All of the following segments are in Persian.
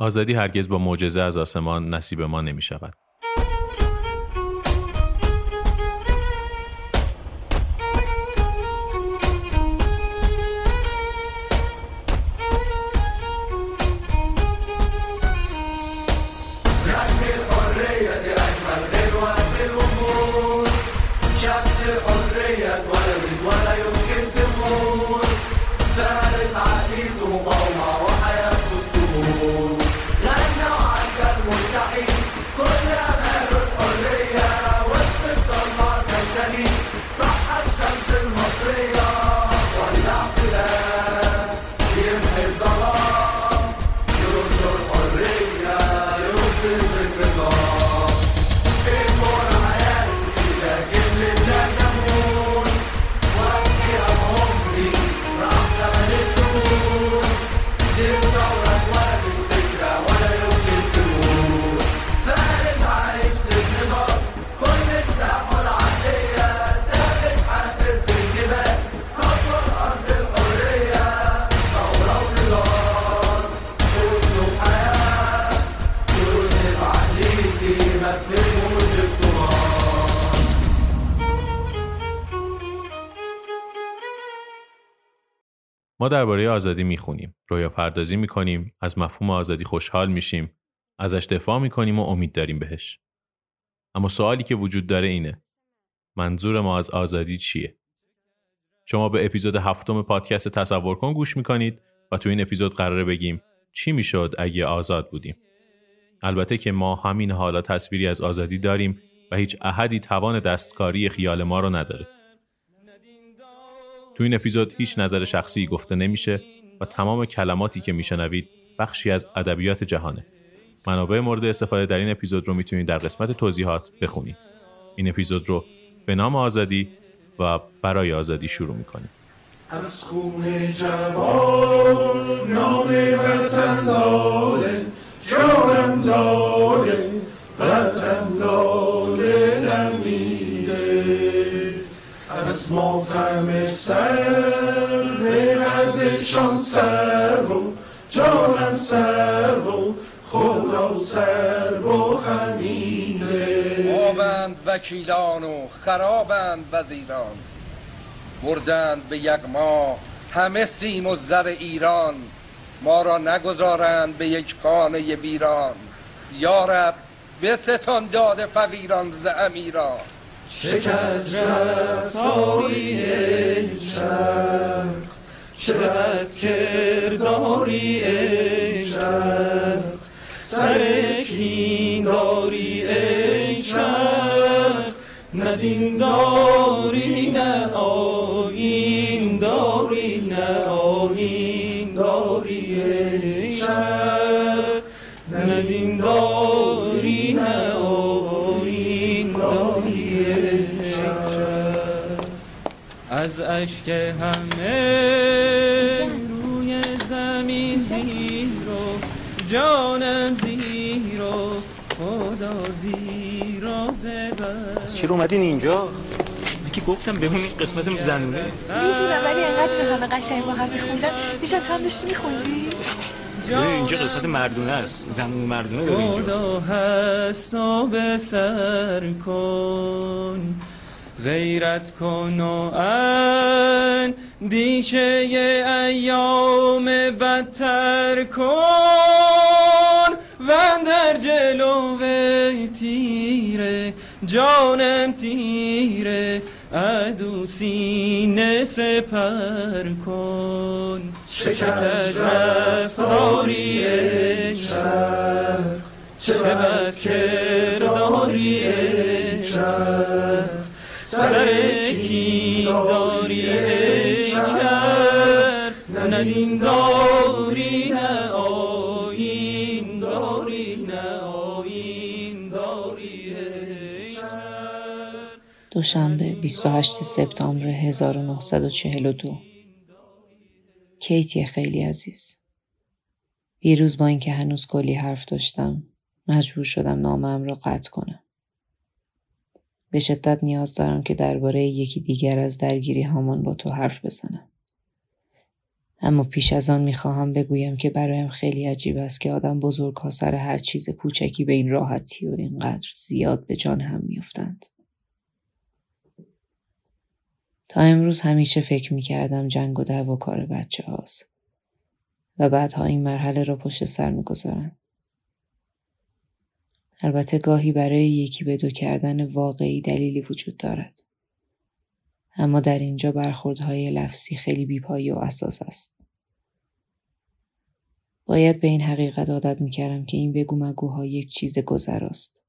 آزادی هرگز با معجزه از آسمان نصیب ما نمی شود. درباره آزادی می‌خونیم، رویا پردازی می‌کنیم، از مفهوم آزادی خوشحال میشیم، ازش دفاع می‌کنیم و امید داریم بهش. اما سوالی که وجود داره اینه. منظور ما از آزادی چیه؟ شما به اپیزود هفتم پادکست تصور کن گوش می‌کنید و تو این اپیزود قراره بگیم چی می‌شد اگه آزاد بودیم. البته که ما همین حالا تصویری از آزادی داریم و هیچ احدی توان دستکاری خیال ما رو نداره. تو این اپیزود هیچ نظر شخصی گفته نمیشه و تمام کلماتی که میشنوید بخشی از ادبیات جهانه. منابع مورد استفاده در این اپیزود رو می‌تونید در قسمت توضیحات بخونید. این اپیزود رو به نام آزادی و برای آزادی شروع می‌کنیم. از خون جوان نام وطن لاله جانم لاله وطن از ماتم سر قدشان سر و جانم سر و خدا سر و خمیده آبند وکیلان و خرابند وزیران. بردند به یک ماه همه سیم و زر ایران. ما را نگذارند به یک خانه بیران. یارب به ستان داد فقیران ز شکج رفتاری چرخ چه بد کرداری چرخ سر کین داری ای چرخ ندین داری نه آین داری نه آین داری ای چرخ ندین داری از اشک همه روی زمین زیرو جانم زیرو خدا زیرو زبر از چی رو اومدین اینجا؟ که گفتم به اون قسمت زنونه. می‌دونم ولی انقدر همه قشنگ با هم میخوندن. بیشتر تو هم داشتی میخوندی؟ ببین اینجا قسمت مردونه است. زنونه مردونه داره اینجا. خدا هست و به سر کن. غیرت کن و اندیشه ایام بدتر کن. و در جلو تیره جانم تیره ادو سینه سپر کن. شکر رفتاری چرخ چه بد کرداری چرخ سر کی داری کرد ندین داری نه آین داری نه آین داری دوشنبه 28 سپتامبر 1942 کیتی خیلی عزیز. دیروز با اینکه هنوز کلی حرف داشتم مجبور شدم نامم را قطع کنم. به شدت نیاز دارم که درباره یکی دیگر از درگیری هامان با تو حرف بزنم اما پیش از آن می‌خواهم بگویم که برایم خیلی عجیب است که آدم بزرگ ها سر هر چیز کوچکی به این راحتی و اینقدر زیاد به جان هم میافتند. تا امروز همیشه فکر می‌کردم جنگ و دعوا کار بچه هاست و بعدها این مرحله را پشت سر می‌گذارند. البته گاهی برای یکی به دو کردن واقعی دلیلی وجود دارد. اما در اینجا برخوردهای لفظی خیلی بیپایی و اساس است. باید به این حقیقت عادت می‌کردم که این بگو مگوها یک چیز گذر است.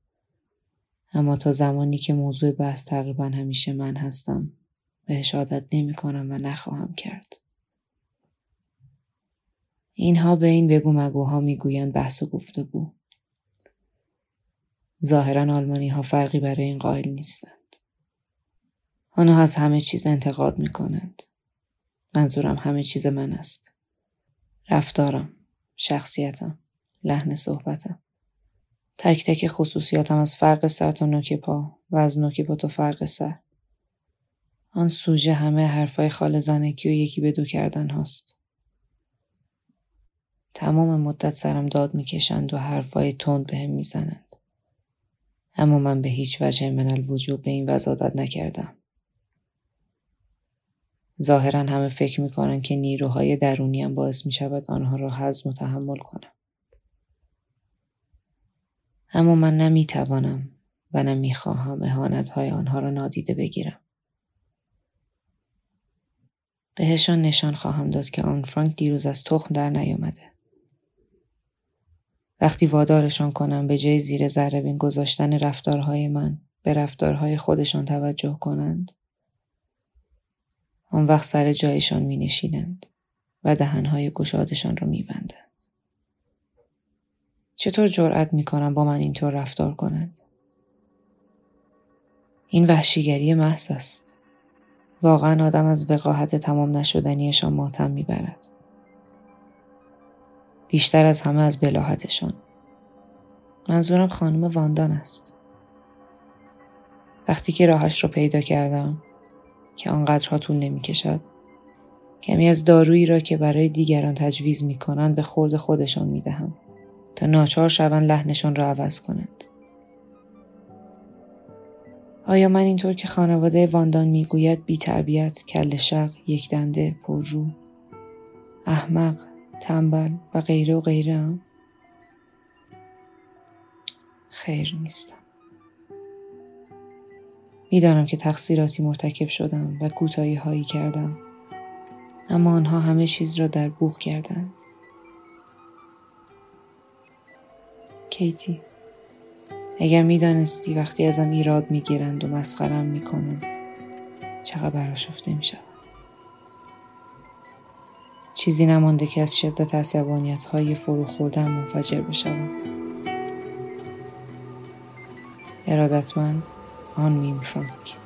اما تا زمانی که موضوع بحث تقریبا همیشه من هستم بهش عادت نمی کنم و نخواهم کرد. اینها به این بگو مگوها می‌گویند بحث و گفتگو. ظاهرا آلمانی ها فرقی برای این قائل نیستند. آنها از همه چیز انتقاد می کنند. منظورم همه چیز من است. رفتارم، شخصیتم، لحن صحبتم. تک تک خصوصیاتم از فرق سر تا نوک پا و از نوک پا تا فرق سر. آن سوژه همه حرفای خال زنکی و یکی به دو کردن هاست. تمام مدت سرم داد می‌کشند و حرفای تند بهم به می‌زنند. اما من به هیچ وجه من الوجوب به این وزادت نکردم. ظاهرا همه فکر می‌کنن که نیروهای درونیم باعث می شود آنها را حزم و تحمل کنم. اما من نمی‌توانم و نمی‌خواهم اهانت های آنها را نادیده بگیرم. بهشان نشان خواهم داد که آن فرانک دیروز از تخم در نیامده. وقتی وادارشان کنم به جای زیر ذره گذاشتن رفتارهای من به رفتارهای خودشان توجه کنند آن وقت سر جایشان می نشینند و دهنهای گشادشان را می بندند. چطور جرأت می کنم با من اینطور رفتار کنند؟ این وحشیگری محض است. واقعا آدم از وقاحت تمام نشدنیشان ماتم می‌برد. بیشتر از همه از بلاحتشان. منظورم خانم واندان است. وقتی که راهش رو پیدا کردم که آنقدرها طول نمی کشد. کمی از دارویی را که برای دیگران تجویز می کنند به خورد خودشان می دهم تا ناچار شوند لحنشان را عوض کنند. آیا من اینطور که خانواده واندان می‌گوید بی تربیت، کل شق، یک دنده، پررو، احمق، تنبل و غیره و غیره هم؟ خیر نیستم. می‌دانم که تقصیراتی مرتکب شدم و کوتاهی هایی کردم اما آنها همه چیز را در بوخ کردند. کیتی اگر می‌دانستی وقتی ازم ایراد می‌گیرند و مسخرم می‌کنند چقدر براشفته میشم چیزی نمانده که از شدت عصبانیت های فرو خوردن منفجر بشوم. ارادتمند آن میم فرانک.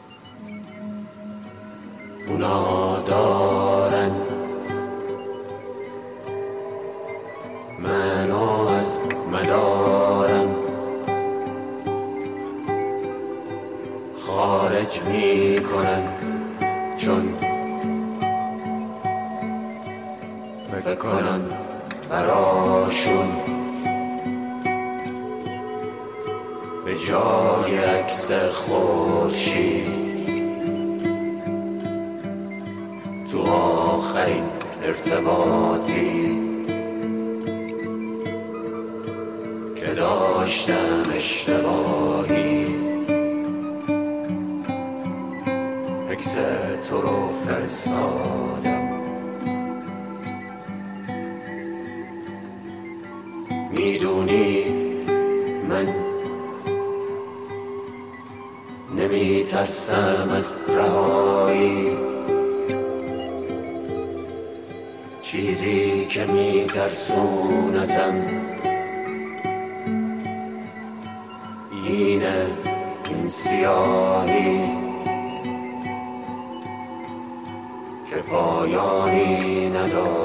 تو آخرین ارتباطی که داشتم اشتباهی. عکس تو رو فرستادم. می‌دونی من نمی ترسم از که می ترسونتم اینه این سیاهی که پایانی نداره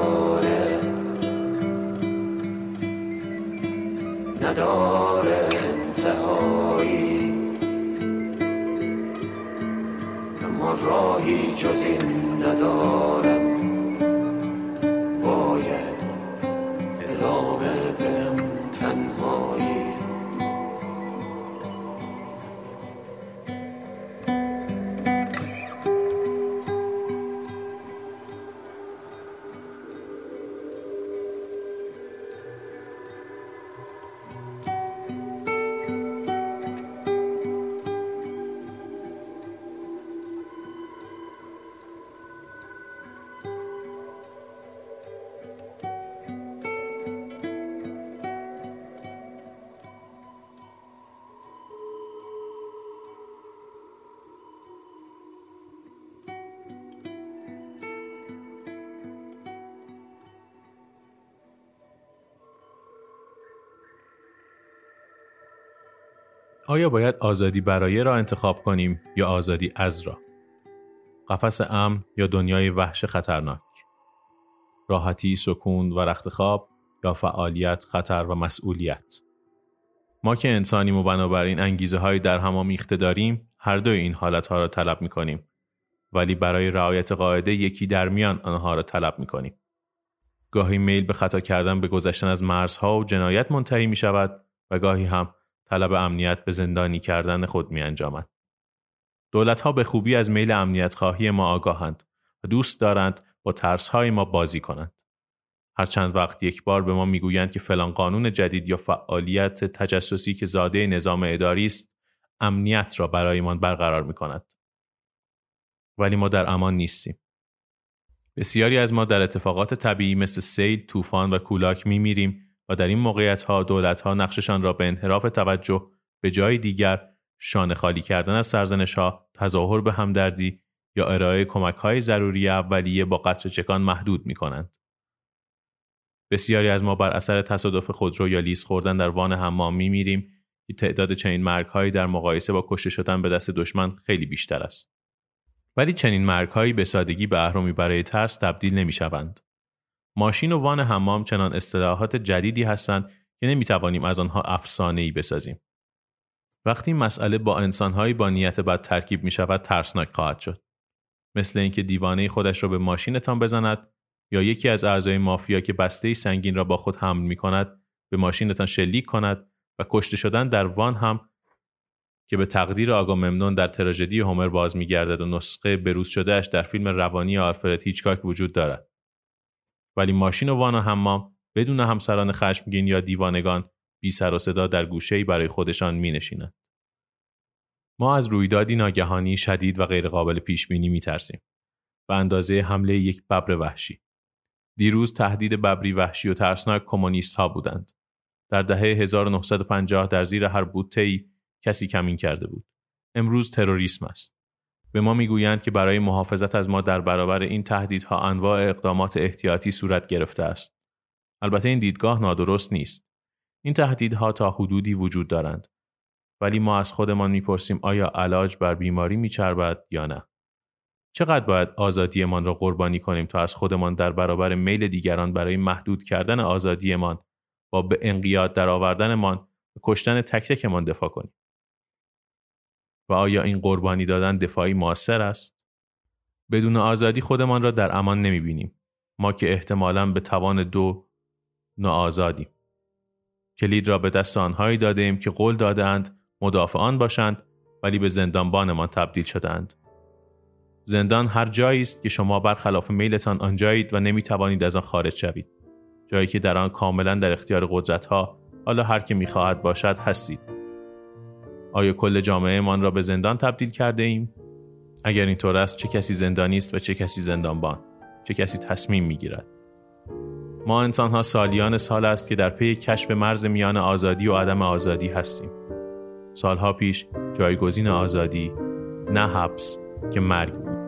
آیا باید آزادی برای را انتخاب کنیم یا آزادی از را؟ قفس امن یا دنیای وحش خطرناک؟ راحتی، سکون و رخت خواب یا فعالیت، خطر و مسئولیت؟ ما که انسانیم و بنابراین انگیزه هایی در هم آمیخته داریم هر دوی این حالت ها را طلب می کنیم ولی برای رعایت قاعده یکی در میان آنها را طلب می کنیم. گاهی میل به خطا کردن به گذشتن از مرزها و جنایت منتهی می شود و گاهی هم طلب امنیت به زندانی کردن خود می انجامد. دولت ها به خوبی از میل امنیت خواهی ما آگاهند و دوست دارند با ترس های ما بازی کنند. هر چند وقت یک بار به ما می‌گویند که فلان قانون جدید یا فعالیت تجسسی که زاده نظام اداری است امنیت را برایمان برقرار می کند. ولی ما در امان نیستیم. بسیاری از ما در اتفاقات طبیعی مثل سیل، طوفان و کولاک می میریم و در این موقعیت ها دولت ها نقششان را به انحراف توجه به جای دیگر شانه خالی کردن از سرزنش ها، تظاهر به همدردی یا ارائه کمک های ضروری اولیه با قطر چکان محدود می کنند. بسیاری از ما بر اثر تصادف خودرو یا لیز خوردن در وان حمام می میریم که تعداد چنین مرگهایی در مقایسه با کشته شدن به دست دشمن خیلی بیشتر است. ولی چنین مرگهایی به سادگی به اهرمی برای ترس تبدیل نمی شوند. ماشین و وان حمام چنان اصطلاحات جدیدی هستند که نمی توانیم از آنها افسانه ای بسازیم. وقتی مسئله با انسانهایی با نیت بد ترکیب می شود ترسناک خواهد شد. مثل اینکه دیوانه خودش را به ماشینتان بزند یا یکی از اعضای مافیا که بسته سنگین را با خود حمل می کند به ماشینتان شلیک کند و کشته شدن در وان هم که به تقدیر آقا ممنون در تراژدی هومر باز میگردد و نسخه بروز شدهش در فیلم روانی آلفرد هیچکاک وجود دارد ولی ماشین و وان و حمام بدون همسران خشمگین یا دیوانگان بی سر و صدا در گوشه‌ای برای خودشان می نشینند. ما از رویدادی ناگهانی شدید و غیرقابل پیش بینی می ترسیم. به اندازه حمله یک ببر وحشی. دیروز تهدید ببری وحشی و ترسناک کمونیست ها بودند. در دهه 1950 در زیر هر بوته کسی کمین کرده بود. امروز تروریسم است. به ما می‌گویند که برای محافظت از ما در برابر این تهدیدها انواع اقدامات احتیاطی صورت گرفته است. البته این دیدگاه نادرست نیست. این تهدیدها تا حدودی وجود دارند. ولی ما از خودمان می‌پرسیم آیا علاج بر بیماری میچربد یا نه؟ چقدر باید آزادیمان را قربانی کنیم تا از خودمان در برابر میل دیگران برای محدود کردن آزادیمان با به انقیاد در آوردنمان و کشتن تک تکمان دفاع کنیم؟ و آیا این قربانی دادن دفاعی موثر است؟ بدون آزادی خودمان را در امان نمی بینیم. ما که احتمالا به توان دو ناآزادیم. کلید را به دست آنهایی داده ایم که قول دادهاند مدافعان باشند ولی به زندانبانمان تبدیل شدند. زندان هر جایی است که شما برخلاف میلتان آنجایید و نمی توانید از آن خارج شوید. جایی که در آن کاملا در اختیار قدرت ها حالا هر که می‌خواهد باشد هستید. آیا کل جامعه من را به زندان تبدیل کرده ایم؟ اگر اینطور است چه کسی زندانی است و چه کسی زندانبان؟ چه کسی تصمیم می‌گیرد؟ ما انسانها سالیان سال است که در پی کشف مرز میان آزادی و عدم آزادی هستیم. سالها پیش جایگزین آزادی نه حبس که مرگ بود.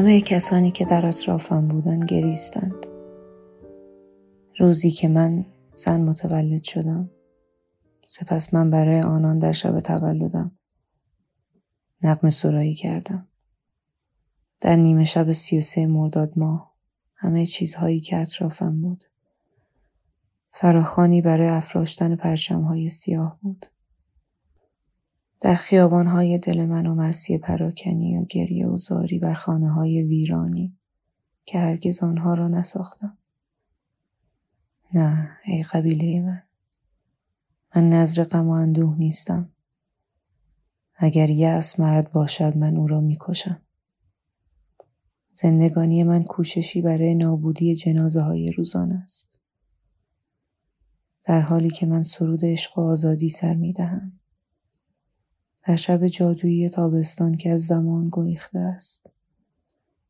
همه کسانی که در اطرافم بودن گریستند. روزی که من زن متولد شدم سپس من برای آنان در شب تولدم نقم سرایی کردم. در نیمه شب سی و سه مرداد ماه همه چیزهایی که اطرافم بود. فراخانی برای افراشتن پرچمهای سیاه بود. در خیابانهای دل من و مرسی پراکنی و گریه و زاری بر خانه های ویرانی که هرگز آنها را نساختم. نه ای قبیله من. من نظر غم و اندوه نیستم. اگر یأس مرد باشد من او را می‌کشم. زندگانی من کوششی برای نابودی جنازه های روزان است. در حالی که من سرود عشق و آزادی سر می دهم. در شب جادویی تابستان که از زمان گریخته است.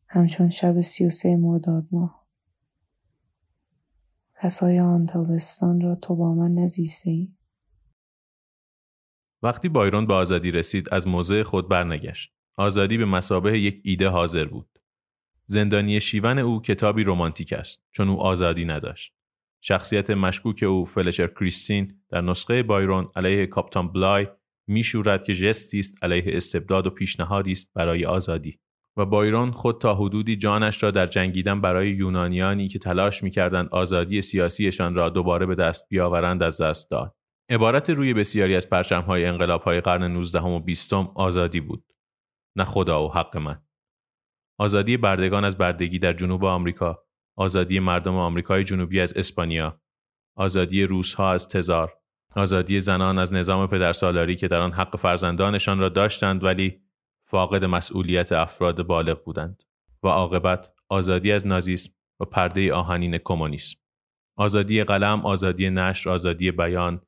همچون شب سی و سه مرداد ماه. پس آن تابستان را تو با من نزیسته ای؟ وقتی بایرون به آزادی رسید از موضع خود برنگشت. آزادی به مسابه یک ایده حاضر بود. زندانی شیون او کتابی رمانتیک است چون او آزادی نداشت. شخصیت مشکوک او فلشر کریستین در نسخه بایرون علیه کاپتان بلای میشورد که جستی است علیه استبداد و پیشنهادی است برای آزادی. و بایرون خود تا حدودی جانش را در جنگیدن برای یونانیانی که تلاش می‌کردند آزادی سیاسیشان را دوباره به دست بیاورند از دست داد. عبارت روی بسیاری از پرچمهای انقلابهای قرن 19 و 20 آزادی بود. نه خدا و حق من. آزادی بردگان از بردگی در جنوب آمریکا آزادی مردم آمریکای جنوبی از اسپانیا آزادی روسها از تزار آزادی زنان از نظام پدرسالاری که در آن حق فرزندانشان را داشتند ولی فاقد مسئولیت افراد بالغ بودند و عاقبت آزادی از نازیسم و پرده آهنین کمونیسم. آزادی قلم آزادی نشر آزادی بیان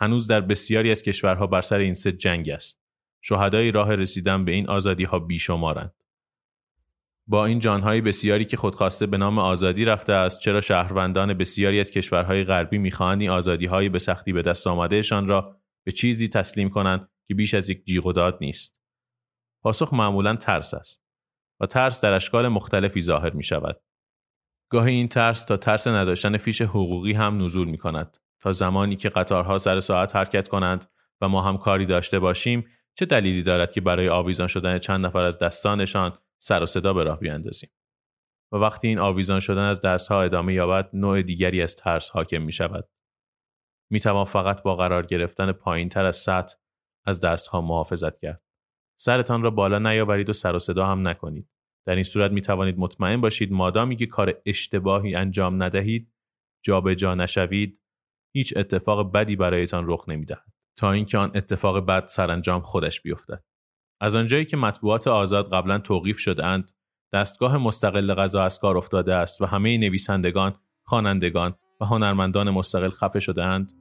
هنوز در بسیاری از کشورها بر سر این سه جنگ است. شهدای راه رسیدن به این آزادی ها بیشمارند. با این جانهای بسیاری که خودخواسته به نام آزادی رفته است چرا شهروندان بسیاری از کشورهای غربی می‌خواهند این آزادیهای به سختی به دست آمدهشان را به چیزی تسلیم کنند که بیش از یک جیغ و داد نیست پاسخ معمولا ترس است و ترس در اشکال مختلفی ظاهر می شود. گاهی این ترس تا ترس نداشتن فیش حقوقی هم نزول می کند تا زمانی که قطارها سر ساعت حرکت کنند و ما هم کاری داشته باشیم چه دلیلی دارد که برای آویزان شدن چند نفر از دستانشان سر و صدا به راه بیاندازیم. و وقتی این آویزان شدن از دستها ادامه یابد نوع دیگری از ترس حاکم می شود می فقط با قرار گرفتن پایین تر از سطح از دستها محافظت کرد. سرتان را بالا نیاورید و سر و صدا هم نکنید. در این صورت می توانید مطمئن باشید مادامی که کار اشتباهی انجام ندهید جابجا جا نشوید هیچ اتفاق بدی برایتان رخ نمی‌دهد. تا اینکه آن اتفاق بد سرانجام خودش بیفتد. از آنجایی که مطبوعات آزاد قبلا توقیف شدهاند دستگاه مستقل غذا از کار افتاده است و همه نویسندگان خوانندگان و هنرمندان مستقل خفه شدهاند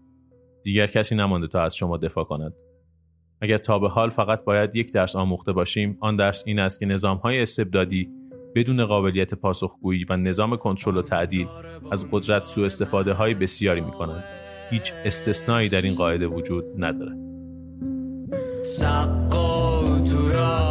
دیگر کسی نمانده تا از شما دفاع کند اگر تا به حال فقط باید یک درس آموخته باشیم آن درس این است که نظامهای استبدادی بدون قابلیت پاسخگویی و نظام کنترل و تعدیل از قدرت سوء استفاده های بسیاری می کنند. هیچ استثنایی در این قاعده وجود ندارد. God.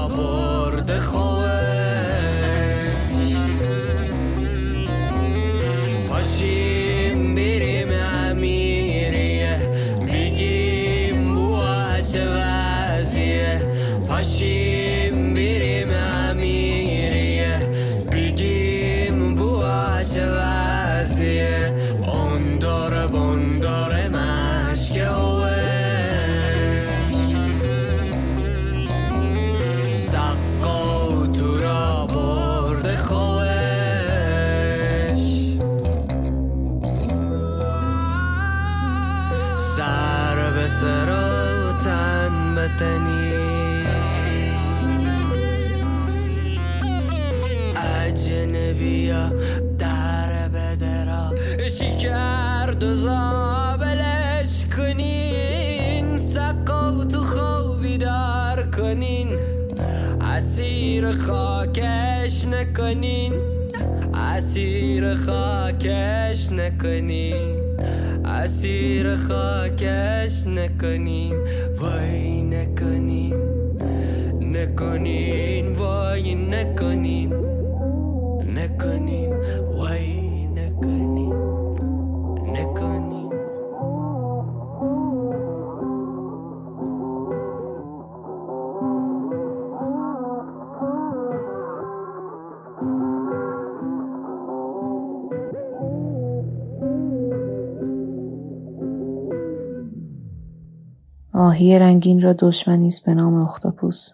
ماهی رنگین را دشمنی است به نام اختاپوس.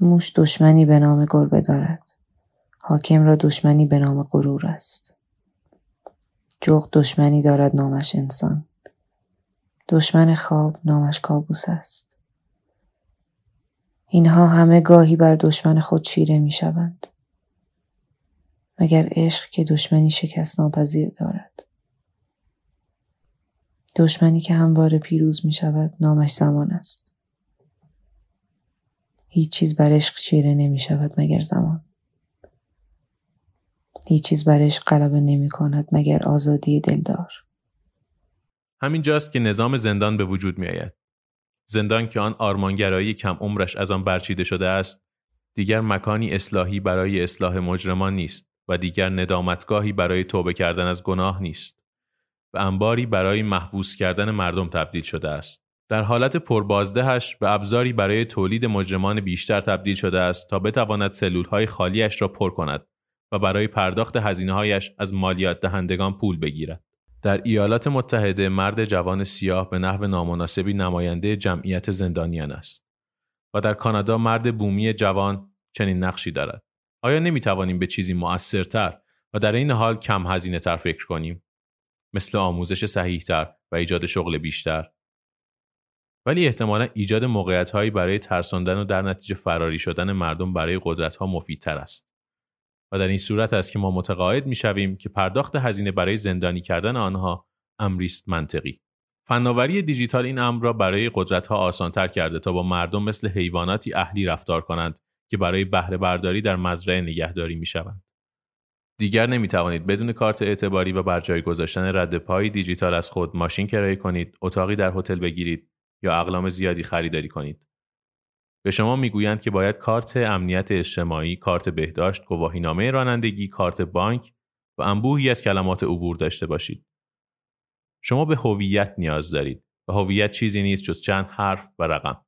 موش دشمنی به نام گربه دارد. حاکم را دشمنی به نام غرور است. جغ دشمنی دارد نامش انسان. دشمن خواب نامش کابوس است. اینها همه گاهی بر دشمن خود چیره می شوند مگر عشق که دشمنی شکست ناپذیر دارد؟ دشمنی که همواره پیروز می شود نامش زمان است. هیچ چیز بر عشق چیره نمی شود مگر زمان. هیچ چیز بر عشق غلبه نمی کند مگر آزادی دلدار. همین جاست که نظام زندان به وجود می آید. زندان که آن آرمانگرایی کم عمرش از آن برچیده شده است دیگر مکانی اصلاحی برای اصلاح مجرمان نیست و دیگر ندامتگاهی برای توبه کردن از گناه نیست و انباری برای محبوس کردن مردم تبدیل شده است. در حالت پربازدهش به ابزاری برای تولید مجرمان بیشتر تبدیل شده است تا بتواند سلولهای خالیش را پر کند و برای پرداخت هزینه‌هایش از مالیات دهندگان پول بگیرد. در ایالات متحده مرد جوان سیاه به نحو نامناسبی نماینده جمعیت زندانیان است و در کانادا مرد بومی جوان چنین نقشی دارد. آیا نمی توانیم به چیزی مؤثرتر و در این حال کم هزینه تر فکر کنیم؟ مثل آموزش صحیحتر و ایجاد شغل بیشتر ولی احتمالا ایجاد موقعیت هایی برای ترساندن و در نتیجه فراری شدن مردم برای قدرت ها مفیدتر است و در این صورت است که ما متقاعد می شویم که پرداخت هزینه برای زندانی کردن آنها امریست منطقی. فناوری دیجیتال این امر را برای قدرت ها آسانتر کرده تا با مردم مثل حیواناتی اهلی رفتار کنند که برای بهره برداری در مزرعه نگهداری می شوند. دیگر نمی توانید بدون کارت اعتباری و بر جای گذاشتن رد پای دیجیتال از خود ماشین کرایه کنید، اتاقی در هتل بگیرید یا اقلام زیادی خریداری کنید. به شما می‌گویند که باید کارت امنیت اجتماعی، کارت بهداشت، گواهینامه رانندگی، کارت بانک و انبوهی از کلمات عبور داشته باشید. شما به هویت نیاز دارید و هویت چیزی نیست جز چند حرف و رقم.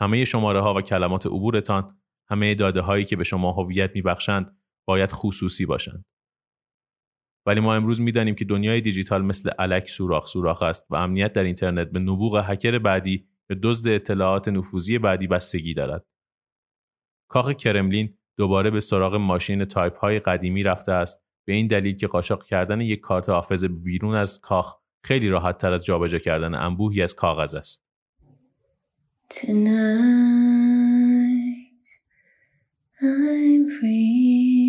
همه شماره ها و کلمات عبورتان، همه داده هایی که به شما هویت میبخشند باید خصوصی باشند. ولی ما امروز می‌دانیم که دنیای دیجیتال مثل الک سوراخ سوراخ است و امنیت در اینترنت به نبوغ هکر بعدی به دزد اطلاعات نفوذی بعدی بستگی دارد. کاخ کرملین دوباره به سراغ ماشین تایپ های قدیمی رفته است به این دلیل که قاچاق کردن یک کارت حافظه بیرون از کاخ خیلی راحت تر از جابجا کردن انبوهی از کاغذ است. Tonight I'm free,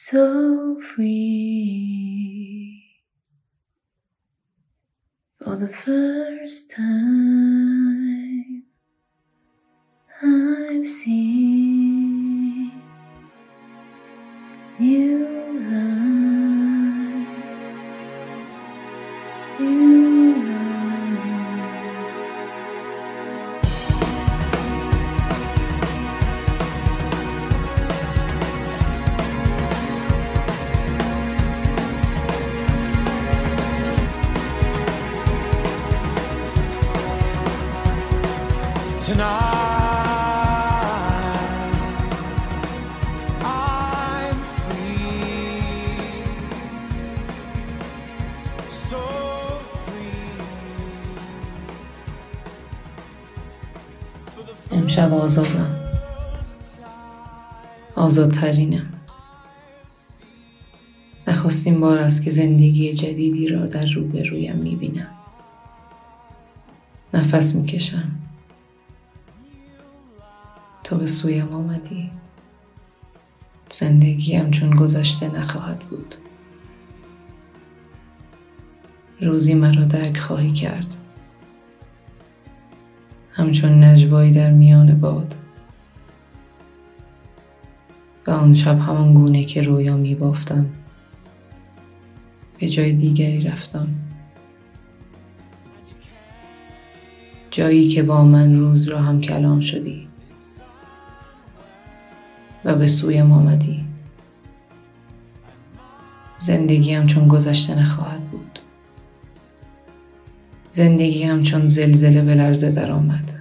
so free. For the first time, I've seen new آزادم. آزادترینم. نخستین بار است که زندگی جدیدی را در روبرویم می‌بینم. نفس می‌کشم. تو به سویم آمدی. زندگیم چون گذشته نخواهد بود. روزی مرا درک خواهی کرد. همچون نجوایی در میان باد. و آن شب همان گونه که رویا می بافتم به جای دیگری رفتم. جایی که با من روز را هم کلام شدی و به سویم آمدی. زندگیم چون گذشته نخواهد بود. زندگیم چون زلزله به لرزه در آمد.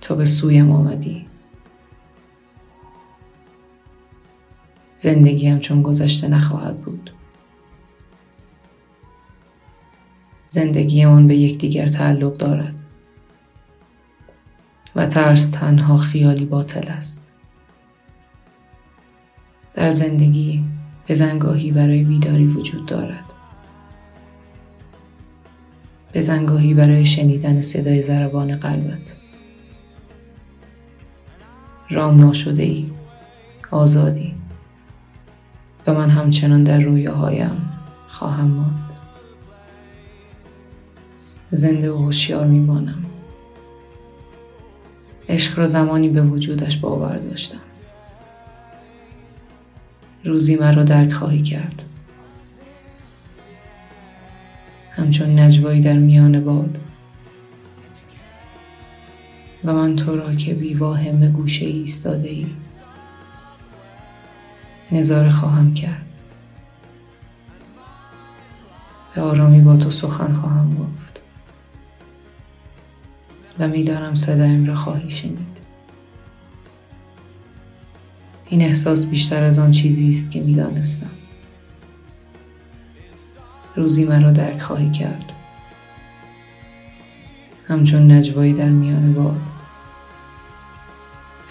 تو به سویم آمدی. زندگیم چون گذشته نخواهد بود. زندگیمان به یکدیگر تعلق دارد. و ترس تنها خیالی باطل است. در زندگی بزنگاهی برای بیداری وجود دارد. بزنگاهی برای شنیدن صدای ضربان قلبت. رام ناشده ای آزادی. و من همچنان در رویاهایم خواهم ماند. زنده و هوشیار میمانم. عشق را زمانی به وجودش باور داشتم. روزی مرا درک خواهی کرد. همچون نجوایی در میان باد. و من تو را که بی واهمه گوشه ایستاده ای نظاره خواهم کرد. به آرامی با تو سخن خواهم گفت. و می‌دانم صدایم را خواهی شنید. این احساس بیشتر از آن چیزی است که می‌دانستم روزی مرا درک خواهی کرد. همچون نجوایی در میان باد.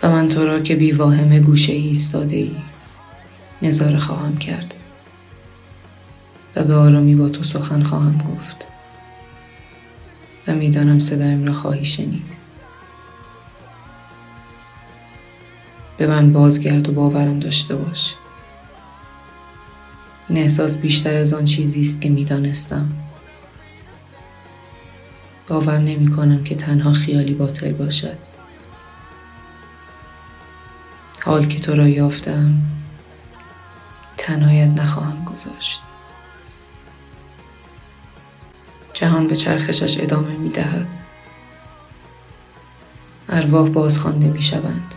و من تو را که بی واهمه گوشه ای ایستاده ای نظاره خواهم کرد. و به آرامی با تو سخن خواهم گفت. و می‌دانم صدایم را خواهی شنید. به من بازگرد و باورم داشته باش. این احساس بیشتر از آن چیزی است که می‌دانستم. باور نمی کنم که تنها خیالی باطل باشد. حال که تو را یافتم تنهایت نخواهم گذاشت. جهان به چرخشش ادامه می دهد ارواح بازخوانده می شوند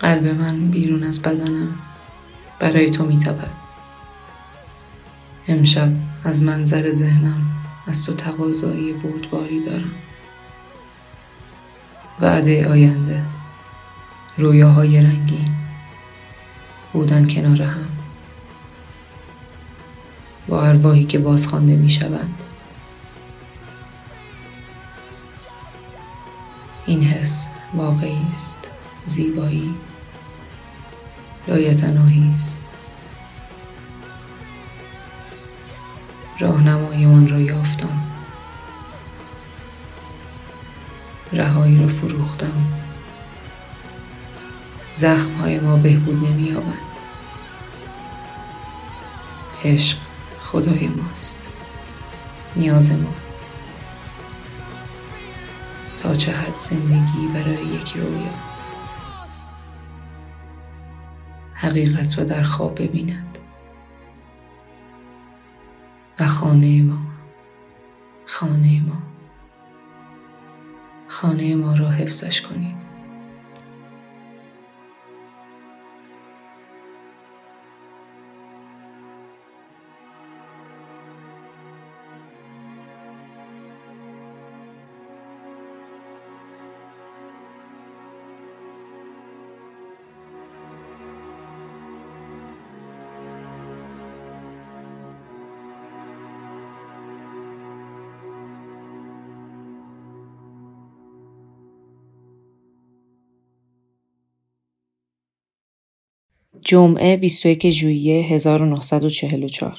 قلب من بیرون از بدنم. برای تو می تپد امشب از منظر ذهنم از تو تقاضایی بردباری دارم. وعده آینده. رویاهای رنگین. بودن کنار هم. با ارواحی که بازخوانده می شوند این حس واقعی است. زیبایی. لایتناهی است. راهنمایمان را یافتم. رهایی را فروختم. زخمهای ما بهبود نمییابند عشق خدای ماست. نیاز ما. تا چه حد زندگی برای یک رویا. حقیقت را در خواب ببیند. و خانه ما خانه ما خانه ما را حفظش کنید. جمعه 21 ژوئیه 1944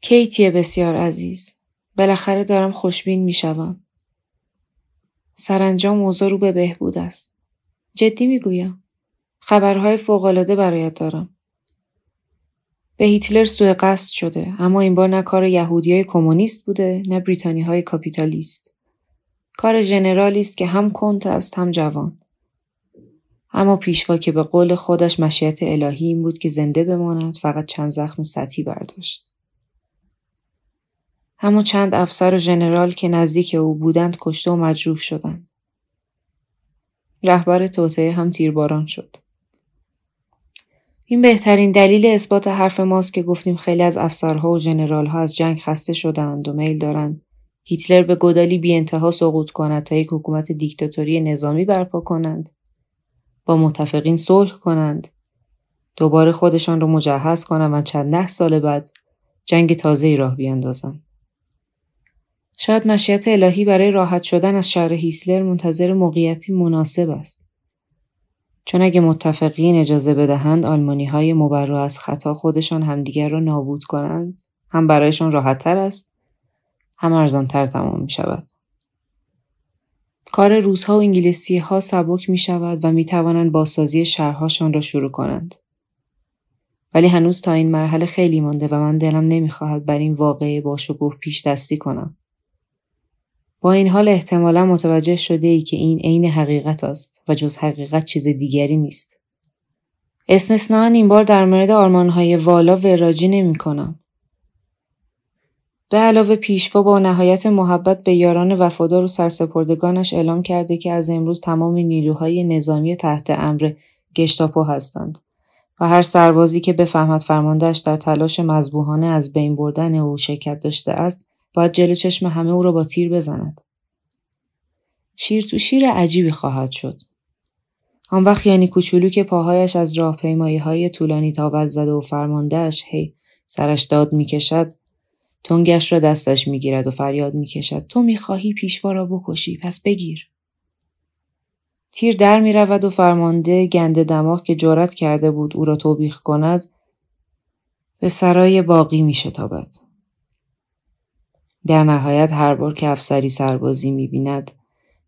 کیتی بسیار عزیز بالاخره دارم خوشبین می‌شوم. سرانجام موضوع رو به بهبود است. جدی می‌گویم. خبرهای فوقالعاده برایت دارم. به هیتلر سوء قصد شده اما این بار نه کار یهودی های کمونیست بوده نه بریتانی های کاپیتالیست. کار ژنرالی که هم کنت است هم جوان. اما پیشوا که به قول خودش مشیت الهی این بود که زنده بماند فقط چند زخم سطحی برداشت. اما چند افسر و ژنرال که نزدیک او بودند کشته و مجروح شدند. رهبر توطعه هم تیرباران شد. این بهترین دلیل اثبات حرف ماست که گفتیم خیلی از افسرها و ژنرالها از جنگ خسته شدند و میل دارند هیتلر به گدالی بی انتها سقوط کند تا یک حکومت دیکتاتوری نظامی برپا کنند با متفقین صلح کنند. دوباره خودشان را مجهز کنند و چند ده سال بعد جنگ تازه ای راه بیاندازند. شاید مشیت الهی برای راحت شدن از شهر هیتلر منتظر موقعیتی مناسب است. چون اگه متفقین اجازه بدهند آلمانی های مبرا از خطا خودشان همدیگر را نابود کنند هم برایشان راحتتر است هم ارزانتر تمام می شود. کار روزها و انگلیسی ها سبک می شود و می توانند بازسازی شهرهاشان را شروع کنند. ولی هنوز تا این مرحله خیلی مانده و من دلم نمی‌خواهد بر این واقعه با شکوه پیش دستی کنم. با این حال احتمالا متوجه شده ای که این عین حقیقت است و جز حقیقت چیز دیگری نیست. استثنان این بار در مورد آرمانهای والا وراجی نمی کنم. به علاوه پیشوا با نهایت محبت به یاران وفادار و سرسپردگانش اعلام کرده که از امروز تمام نیروهای نظامی تحت امر گشتاپو هستند و هر سربازی که بفهمد فرماندهش در تلاش مذبوحانه از بین بردن او شرکت داشته است باید جلو چشم همه او را با تیر بزند. شیر تو شیر عجیبی خواهد شد. آن وقت یعنی کوچولو که پاهایش از های طولانی تاول زده و فرماندهش هی سرش داد می‌کشد تنگش را دستش می‌گیرد و فریاد می‌کشد تو می‌خواهی پیشوا را بکشی پس بگیر تیر در می رود و فرمانده گنده دماغ که جرأت کرده بود او را توبیخ کند به سرای باقی می شتابد. در نهایت هر بار که افسری سربازی می بیند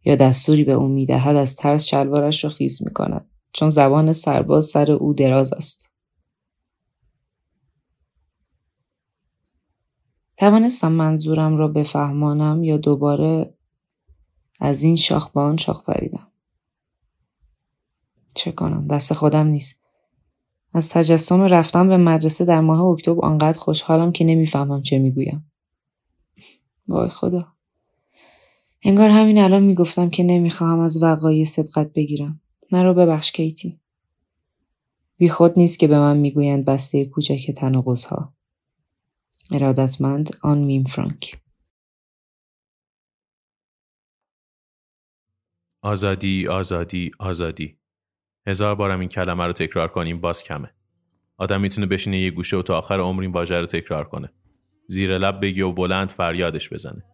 یا دستوری به او می دهد از ترس شلوارش را خیز می کند چون زبان سرباز سر او دراز است. توانستم منظورم را بفهمانم یا دوباره از این شاخ به آن شاخ پریدم. چه کنم دست خودم نیست. از تجسم رفتم به مدرسه در ماه اکتبر آنقدر خوشحالم که نمی‌فهمم چه می‌گویم. وای خدا. انگار همین الان می‌گفتم که نمی‌خواهم از وقایع سبقت بگیرم. من رو ببخش کیتی. بی خود نیست که به من می‌گویند بسته کوچک تناقضها. ارادتمند آن میم فرانک. آزادی آزادی آزادی. هزار بارم این کلمه رو تکرار کنیم باز کمه. آدم می‌تونه بشینه یه گوشه و تا آخر عمر این واژه رو تکرار کنه. زیر لب بگی و بلند فریادش بزنه.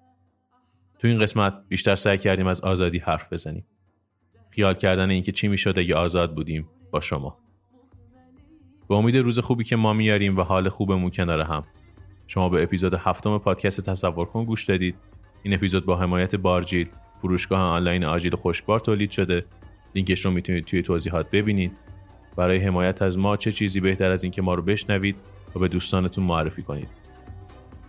تو این قسمت بیشتر سعی کردیم از آزادی حرف بزنیم. خیال کردن اینکه چی می‌شد اگه آزاد بودیم با شما. به امید روز خوبی که ما میاریم و حال خوبمون کنار هم. شما به اپیزود هفتم پادکست تصور کن گوش دادید. این اپیزود با حمایت بارجیل فروشگاه آنلاین آجیل خوشبار تولید شده. لینکش رو می‌تونید توی توضیحات ببینید. برای حمایت از ما چه چیزی بهتر از اینکه ما رو بشنوید و به دوستانتون معرفی کنید.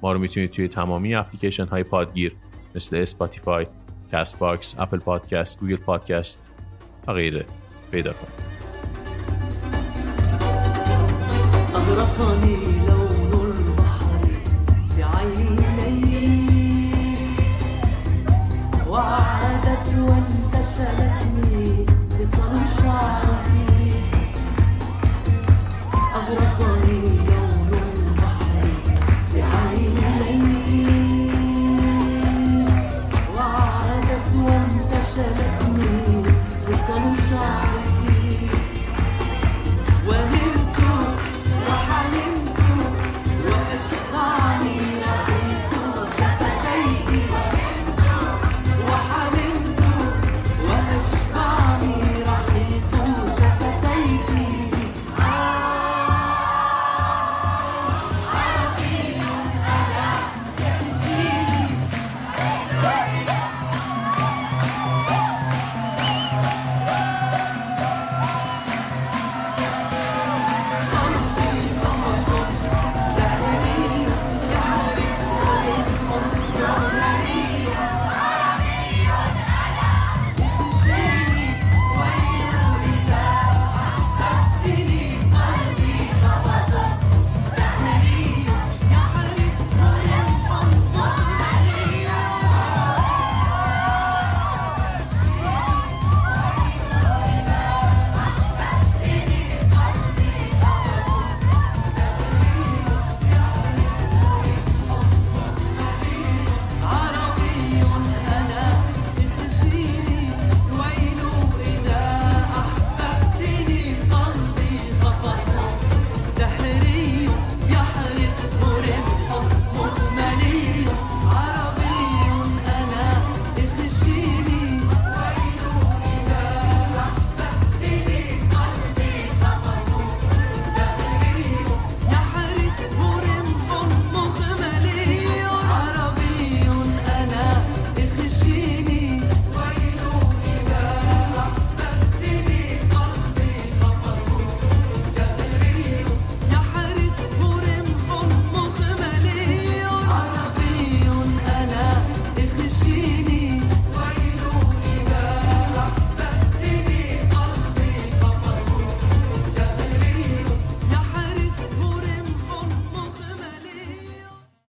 ما رو می‌تونید توی تمامی اپلیکیشن های پادگیر مثل اسپاتیفای، کست باکس، اپل پادکست، گوگل پادکست و غیره پیدا کنید. why.